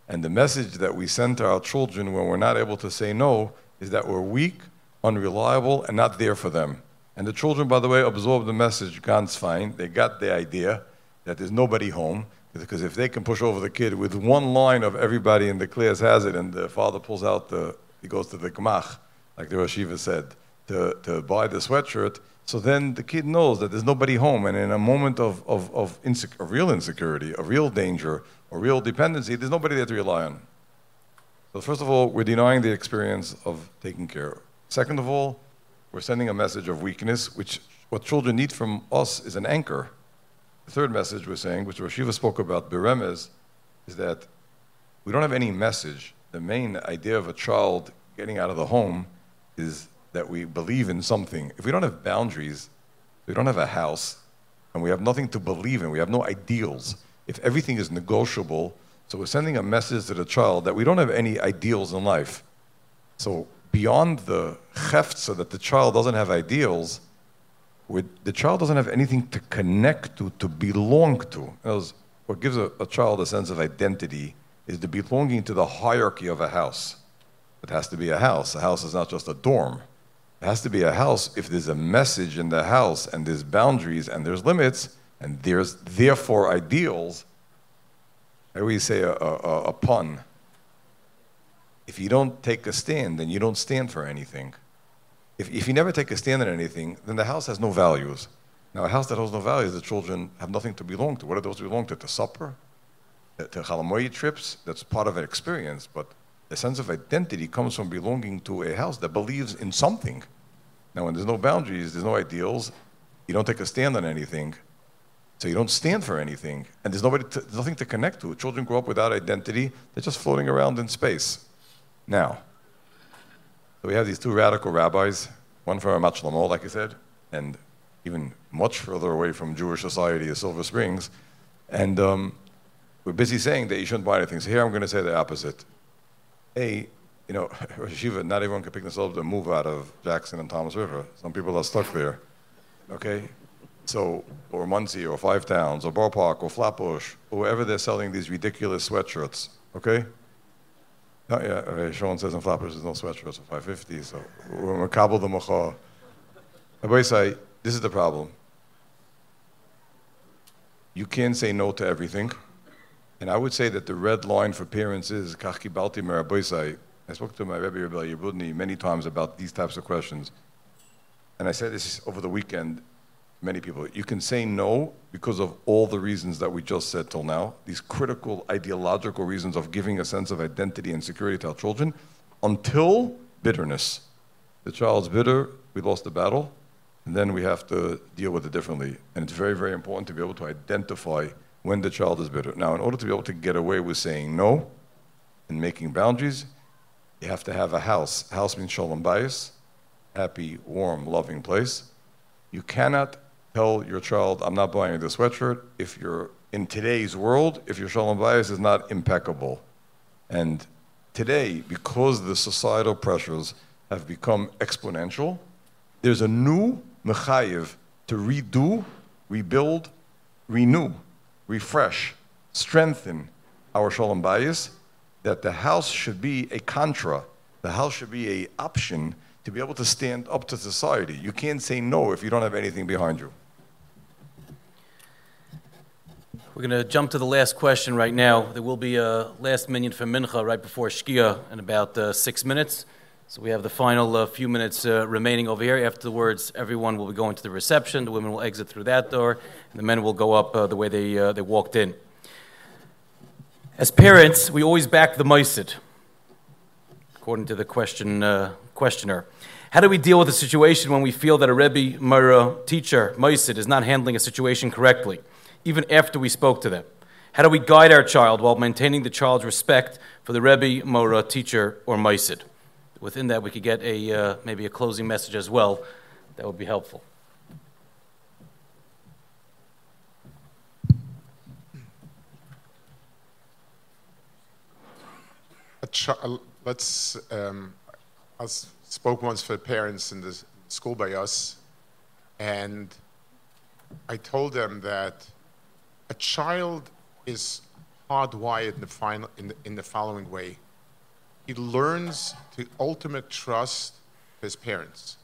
And the message that we send to our children when we're not able to say no is that we're weak, unreliable, and not there for them. And the children, by the way, absorb the message ganz fine. They got the idea that there's nobody home. Because if they can push over the kid with one line of everybody in the class has it, and the father pulls out the, he goes to the gmach, like the Rosh said, to, to buy the sweatshirt, so then the kid knows that there's nobody home, and in a moment of, of, of, insec- real insecurity, a real danger, a real dependency, there's nobody there to rely on. So, first of all, we're denying the experience of taking care. Second of all, we're sending a message of weakness, which what children need from us is an anchor. The third message we're saying, which Rashiva spoke about, Beremez, is that we don't have any message. The main idea of a child getting out of the home is that we believe in something, if we don't have boundaries, we don't have a house, and we have nothing to believe in, we have no ideals, if everything is negotiable, so we're sending a message to the child that we don't have any ideals in life. So beyond the heft, so that the child doesn't have ideals, the child doesn't have anything to connect to, to belong to. Words, what gives a, a child a sense of identity is the belonging to the hierarchy of a house. It has to be a house. A house is not just a dorm. It has to be a house if there's a message in the house and there's boundaries and there's limits and there's therefore ideals. I always say a, a, a pun. If you don't take a stand, then you don't stand for anything. If, if you never take a stand on anything, then the house has no values. Now, a house that has no values, the children have nothing to belong to. What are those belong to? To supper? To Chalamoy trips? That's part of an experience, but the sense of identity comes from belonging to a house that believes in something. Now, when there's no boundaries, there's no ideals, you don't take a stand on anything, so you don't stand for anything, and there's nobody, to, nothing to connect to. Children grow up without identity; they're just floating around in space. Now, so we have these two radical rabbis, one from Ramat Shlomo, like I said, and even much further away from Jewish society is Silver Springs, and um, we're busy saying that you shouldn't buy anything. So here I'm going to say the opposite. A, you know, Yeshiva, not everyone can pick themselves to move out of Jackson and Toms River. Some people are stuck there. Okay? So, or Monsey, or Five Towns, or Borough Park, or Flatbush, or wherever they're selling these ridiculous sweatshirts. Okay? Oh, yeah, okay. Sean says in Flatbush there's no sweatshirts for 550, so we're Makabal the Macha. Rabbi say, this is the problem. You can't say no to everything. And I would say that the red line for parents is Kach kibalti meraboisai. I spoke to my Rebbe Rebbe Yebudni many times about these types of questions. And I said this over the weekend, many people. You can say no because of all the reasons that we just said till now, these critical ideological reasons of giving a sense of identity and security to our children, until bitterness. The child's bitter, we lost the battle, and then we have to deal with it differently. And it's very, very important to be able to identify when the child is bitter. Now, in order to be able to get away with saying no and making boundaries, you have to have a house. House means shalom bayis, happy, warm, loving place. You cannot tell your child, I'm not buying this sweatshirt if you're in today's world, if your shalom bayis is not impeccable. And today, because the societal pressures have become exponential, there's a new mechayiv to redo, rebuild, renew refresh, strengthen our shalom bayis, that the house should be a contra, the house should be a option to be able to stand up to society. You can't say no if you don't have anything behind you. We're going to jump to the last question right now. There will be a last minyan for Mincha right before Shkia in about uh, six minutes. So we have the final uh, few minutes uh, remaining over here. Afterwards, everyone will be going to the reception. The women will exit through that door, and the men will go up uh, the way they, uh, they walked in. As parents, we always back the moisid, according to the question, uh, questioner. How do we deal with a situation when we feel that a Rebbe, Mara, teacher, moisid, is not handling a situation correctly, even after we spoke to them? How do we guide our child while maintaining the child's respect for the Rebbe, Mora, teacher, or moisid? Within that we could get a uh, maybe a closing message as well. That would be helpful. let's. Um, I spoke once for parents in the school by us, and I told them that a child is hardwired in the, final, in the, in the following way he learns to ultimate trust his parents.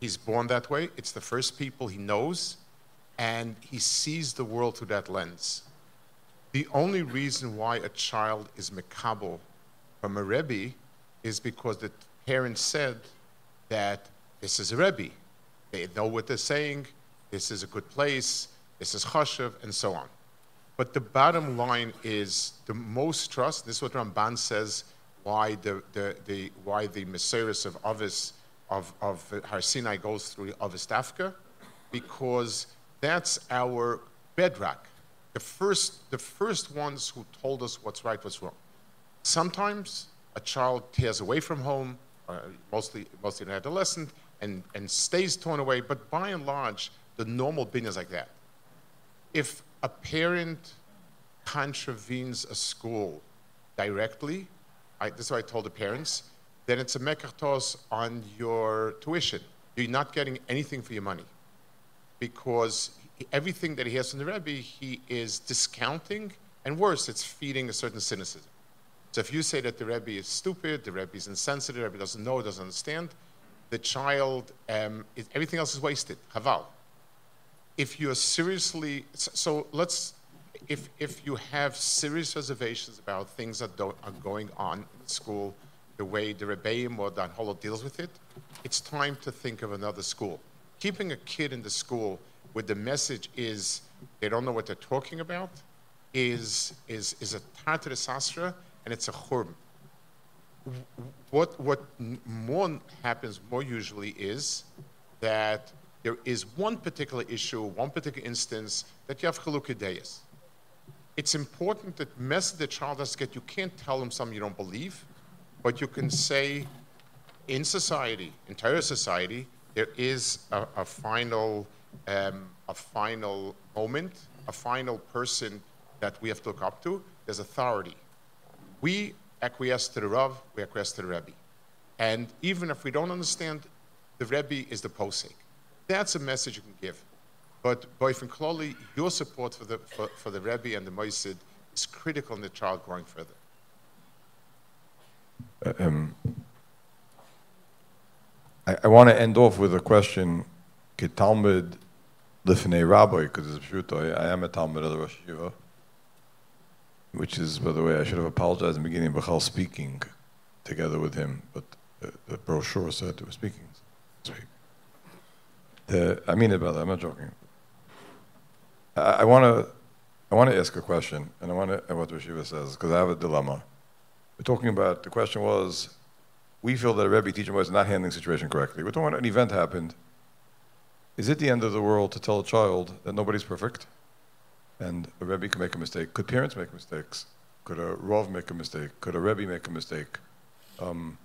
He's born that way. It's the first people he knows, and he sees the world through that lens. The only reason why a child is mekabel from a rebbe is because the parents said that this is a rebbe. They know what they're saying. This is a good place. This is chashav, and so on. But the bottom line is the most trust. This is what Ramban says why the, the, the, why the Mesiris of Avis of, of Har Sinai goes through Avis Dafka, because that's our bedrock. The first, the first ones who told us what's right, what's wrong. Sometimes a child tears away from home, uh, mostly, mostly an adolescent, and, and stays torn away, but by and large, the normal bin is like that. If a parent contravenes a school directly, I, this is what I told the parents, then it's a mekartos on your tuition. You're not getting anything for your money. because everything that he has from the Rebbe, he is discounting, and worse, it's feeding a certain cynicism. So if you say that the Rebbe is stupid, the Rebbe is insensitive, the Rebbe doesn't know, doesn't understand, the child, um, everything else is wasted. Haval. If you're seriously, so- so let's, if, if you have serious reservations about things that do, are going on in school, the way the Rebbeim or the Holo deals with it, it's time to think of another school. Keeping a kid in the school where the message is they don't know what they're talking about is, is, is a tartar sastra and it's a churban what what more happens more usually is that there is one particular issue, one particular instance that you have chalukah It's important that message the child has get. You can't tell them something you don't believe, but you can say, in society, entire society, there is a, a final um, a final moment, a final person that we have to look up to. There's authority. We acquiesce to the Rav, we acquiesce to the Rebbe. And even if we don't understand, the Rebbe is the posek. That's a message you can give. But Boyfriend Kloli, your support for the, for, for the Rebbe and the Moisid is critical in the child growing further. Uh, um, I, I want to end off with a question. Talmud lifnei rabbi, because it's pshuto. I am a Talmud of the Rosh Yeshiva, which is, by the way, I should have apologized in the beginning, Bechal speaking together with him, but the, brochure said they were speaking. The, I mean it, brother. I'm not joking. I want to, I want to ask a question, and I want to, and what Rosh Yeshiva says, because I have a dilemma. We're talking about the question was, we feel that a Rebbe teacher was not handling the situation correctly. We're talking about an event happened. Is it the end of the world to tell a child that nobody's perfect? And a Rebbe can make a mistake. Could parents make mistakes? Could a Rav make a mistake? Could a Rebbe make a mistake? Um,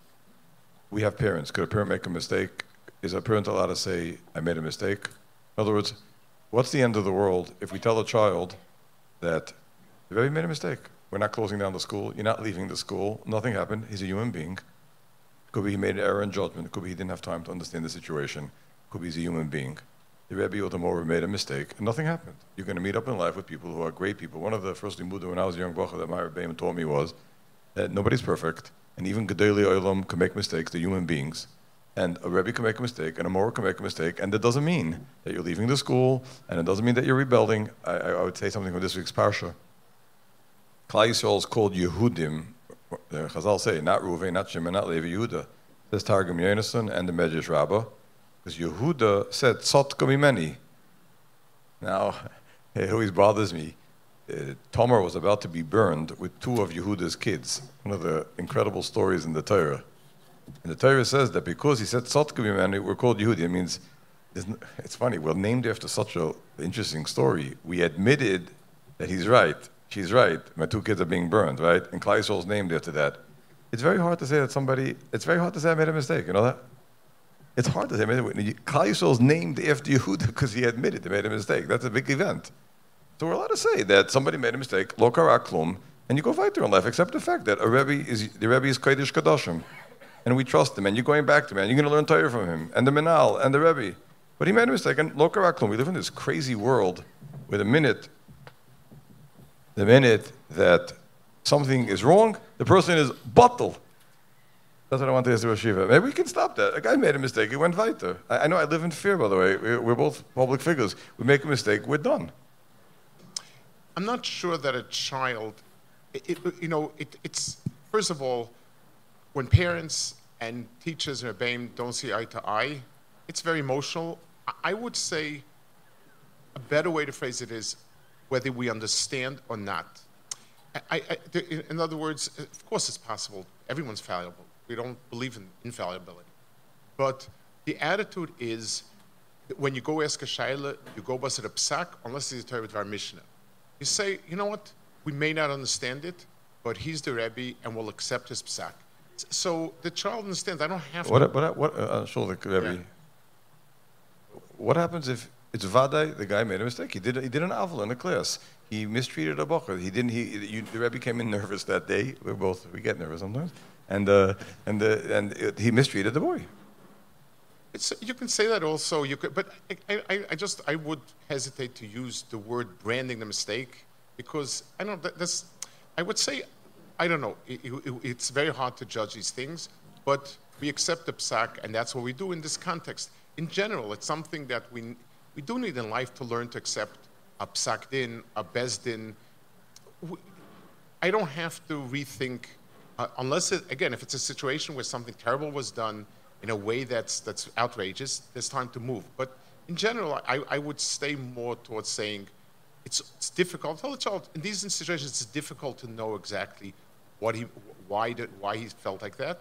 we have parents. Could a parent make a mistake? Is a parent allowed to say, I made a mistake? In other words, what's the end of the world if we tell a child that the Rebbe made a mistake? We're not closing down the school. You're not leaving the school. Nothing happened. He's a human being. Could be he made an error in judgment. Could be he didn't have time to understand the situation. Could be he's a human being. The Rebbe or the Morer made a mistake, and nothing happened. You're going to meet up in life with people who are great people. One of the first limudim when I was a young bacher that my Rebbe taught me was that nobody's perfect, and even Gedolei Olam can make mistakes. They're human beings. And a Rebbe can make a mistake, and a Morer can make a mistake, and that doesn't mean that you're leaving the school, and it doesn't mean that you're rebelling. I, I, would say something from this week's Parsha. Klal Yisrael is called Yehudim. The Chazal say, not Ruvain, not Shimon, not Levi, Yehuda. Says Targum Yonason and the Medrash Rabbah. Because Yehuda said, Tzot mimeni. Now, it always bothers me. Uh, Tomer was about to be burned with two of Yehuda's kids. One of the incredible stories in the Torah. And the Torah says that because he said Tzot mimeni, we're called Yehudi. It means, it's funny, we're named after such an interesting story. We admitted that he's right. She's right. My two kids are being burned, right? And Klal Yisrael's named after that. It's very hard to say that somebody, it's very hard to say I made a mistake, you know that? It's hard to say. Yisrael's named after Yehuda because he admitted he made a mistake. That's a big event. So we're allowed to say that somebody made a mistake, lo kara klum, and you go weiter in life, except the fact that a Rebbe is, the Rebbe is Kodesh Kadoshim. And we trust him, and you're going back to him, and you're going to learn Torah from him, and the Menal, and the Rebbe. But he made a mistake, and lo kara klum. We live in this crazy world where the minute, the minute that something is wrong, the person is bottled. That's what I want to ask the Rosh. Maybe we can stop that. A guy made a mistake. He went weiter. I, I know I live in fear, by the way. We're, we're both public figures. We make a mistake, we're done. I'm not sure that a child, it, it- you know, it, it's, first of all, when parents and teachers and Rebbeim don't see eye to eye, it's very emotional. I- would say a better way to phrase it is whether we understand or not. I, I, in- in other words, of course it's possible. Everyone's fallible. We don't believe in infallibility. But the attitude is that when you go ask a shaila, you go bust a psak, unless it's a Torah our Mishnah. You say, you know what? We may not understand it, but he's the Rebbe and we'll accept his psak. So the child understands. I don't have to. What, what, what, uh, sure, the Rebbe. Yeah. What happens if it's Vadai, the guy made a mistake? He did, he did an avil in the class. He mistreated a bocher. He didn't, he, you, the Rebbe came in nervous that day. We're both, we get nervous sometimes. And, uh, and, uh, and it, he mistreated the boy. It's, you can say that also. You could, but I, I, I just I would hesitate to use the word branding the mistake because I don't. That, that's I would say I don't know. It, it, it's very hard to judge these things, but we accept the psak, and that's what we do in this context. In general, it's something that we we do need in life to learn to accept a psak din, a bezdin. I don't have to rethink uh, unless it, again, if it's a situation where something terrible was done in a way that's, that's outrageous, there's time to move. But in general, I, I would stay more towards saying it's, it's difficult. Tell the child, in these situations, it's difficult to know exactly what he, why, did, why he felt like that.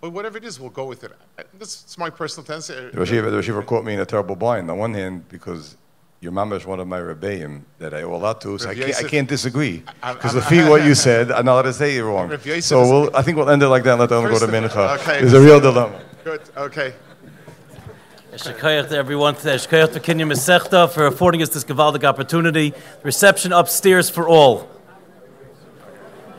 But whatever it is, we'll go with it. That's my personal tendency. The Rashiva, the Rashiva caught me in a terrible bind. On one hand, because your mama is one of my rebbeim that I owe a lot to, so I can't, I can't disagree. Because the fee what you said, I'm not allowed to say you're wrong. So we'll, I think we'll end it like that and let them go to Mincha. Okay. There's a real dilemma. Good, okay. Shekayach to everyone today. Shekayach to Kinyan Masechta for affording us this Gavaldic opportunity. Reception upstairs for all.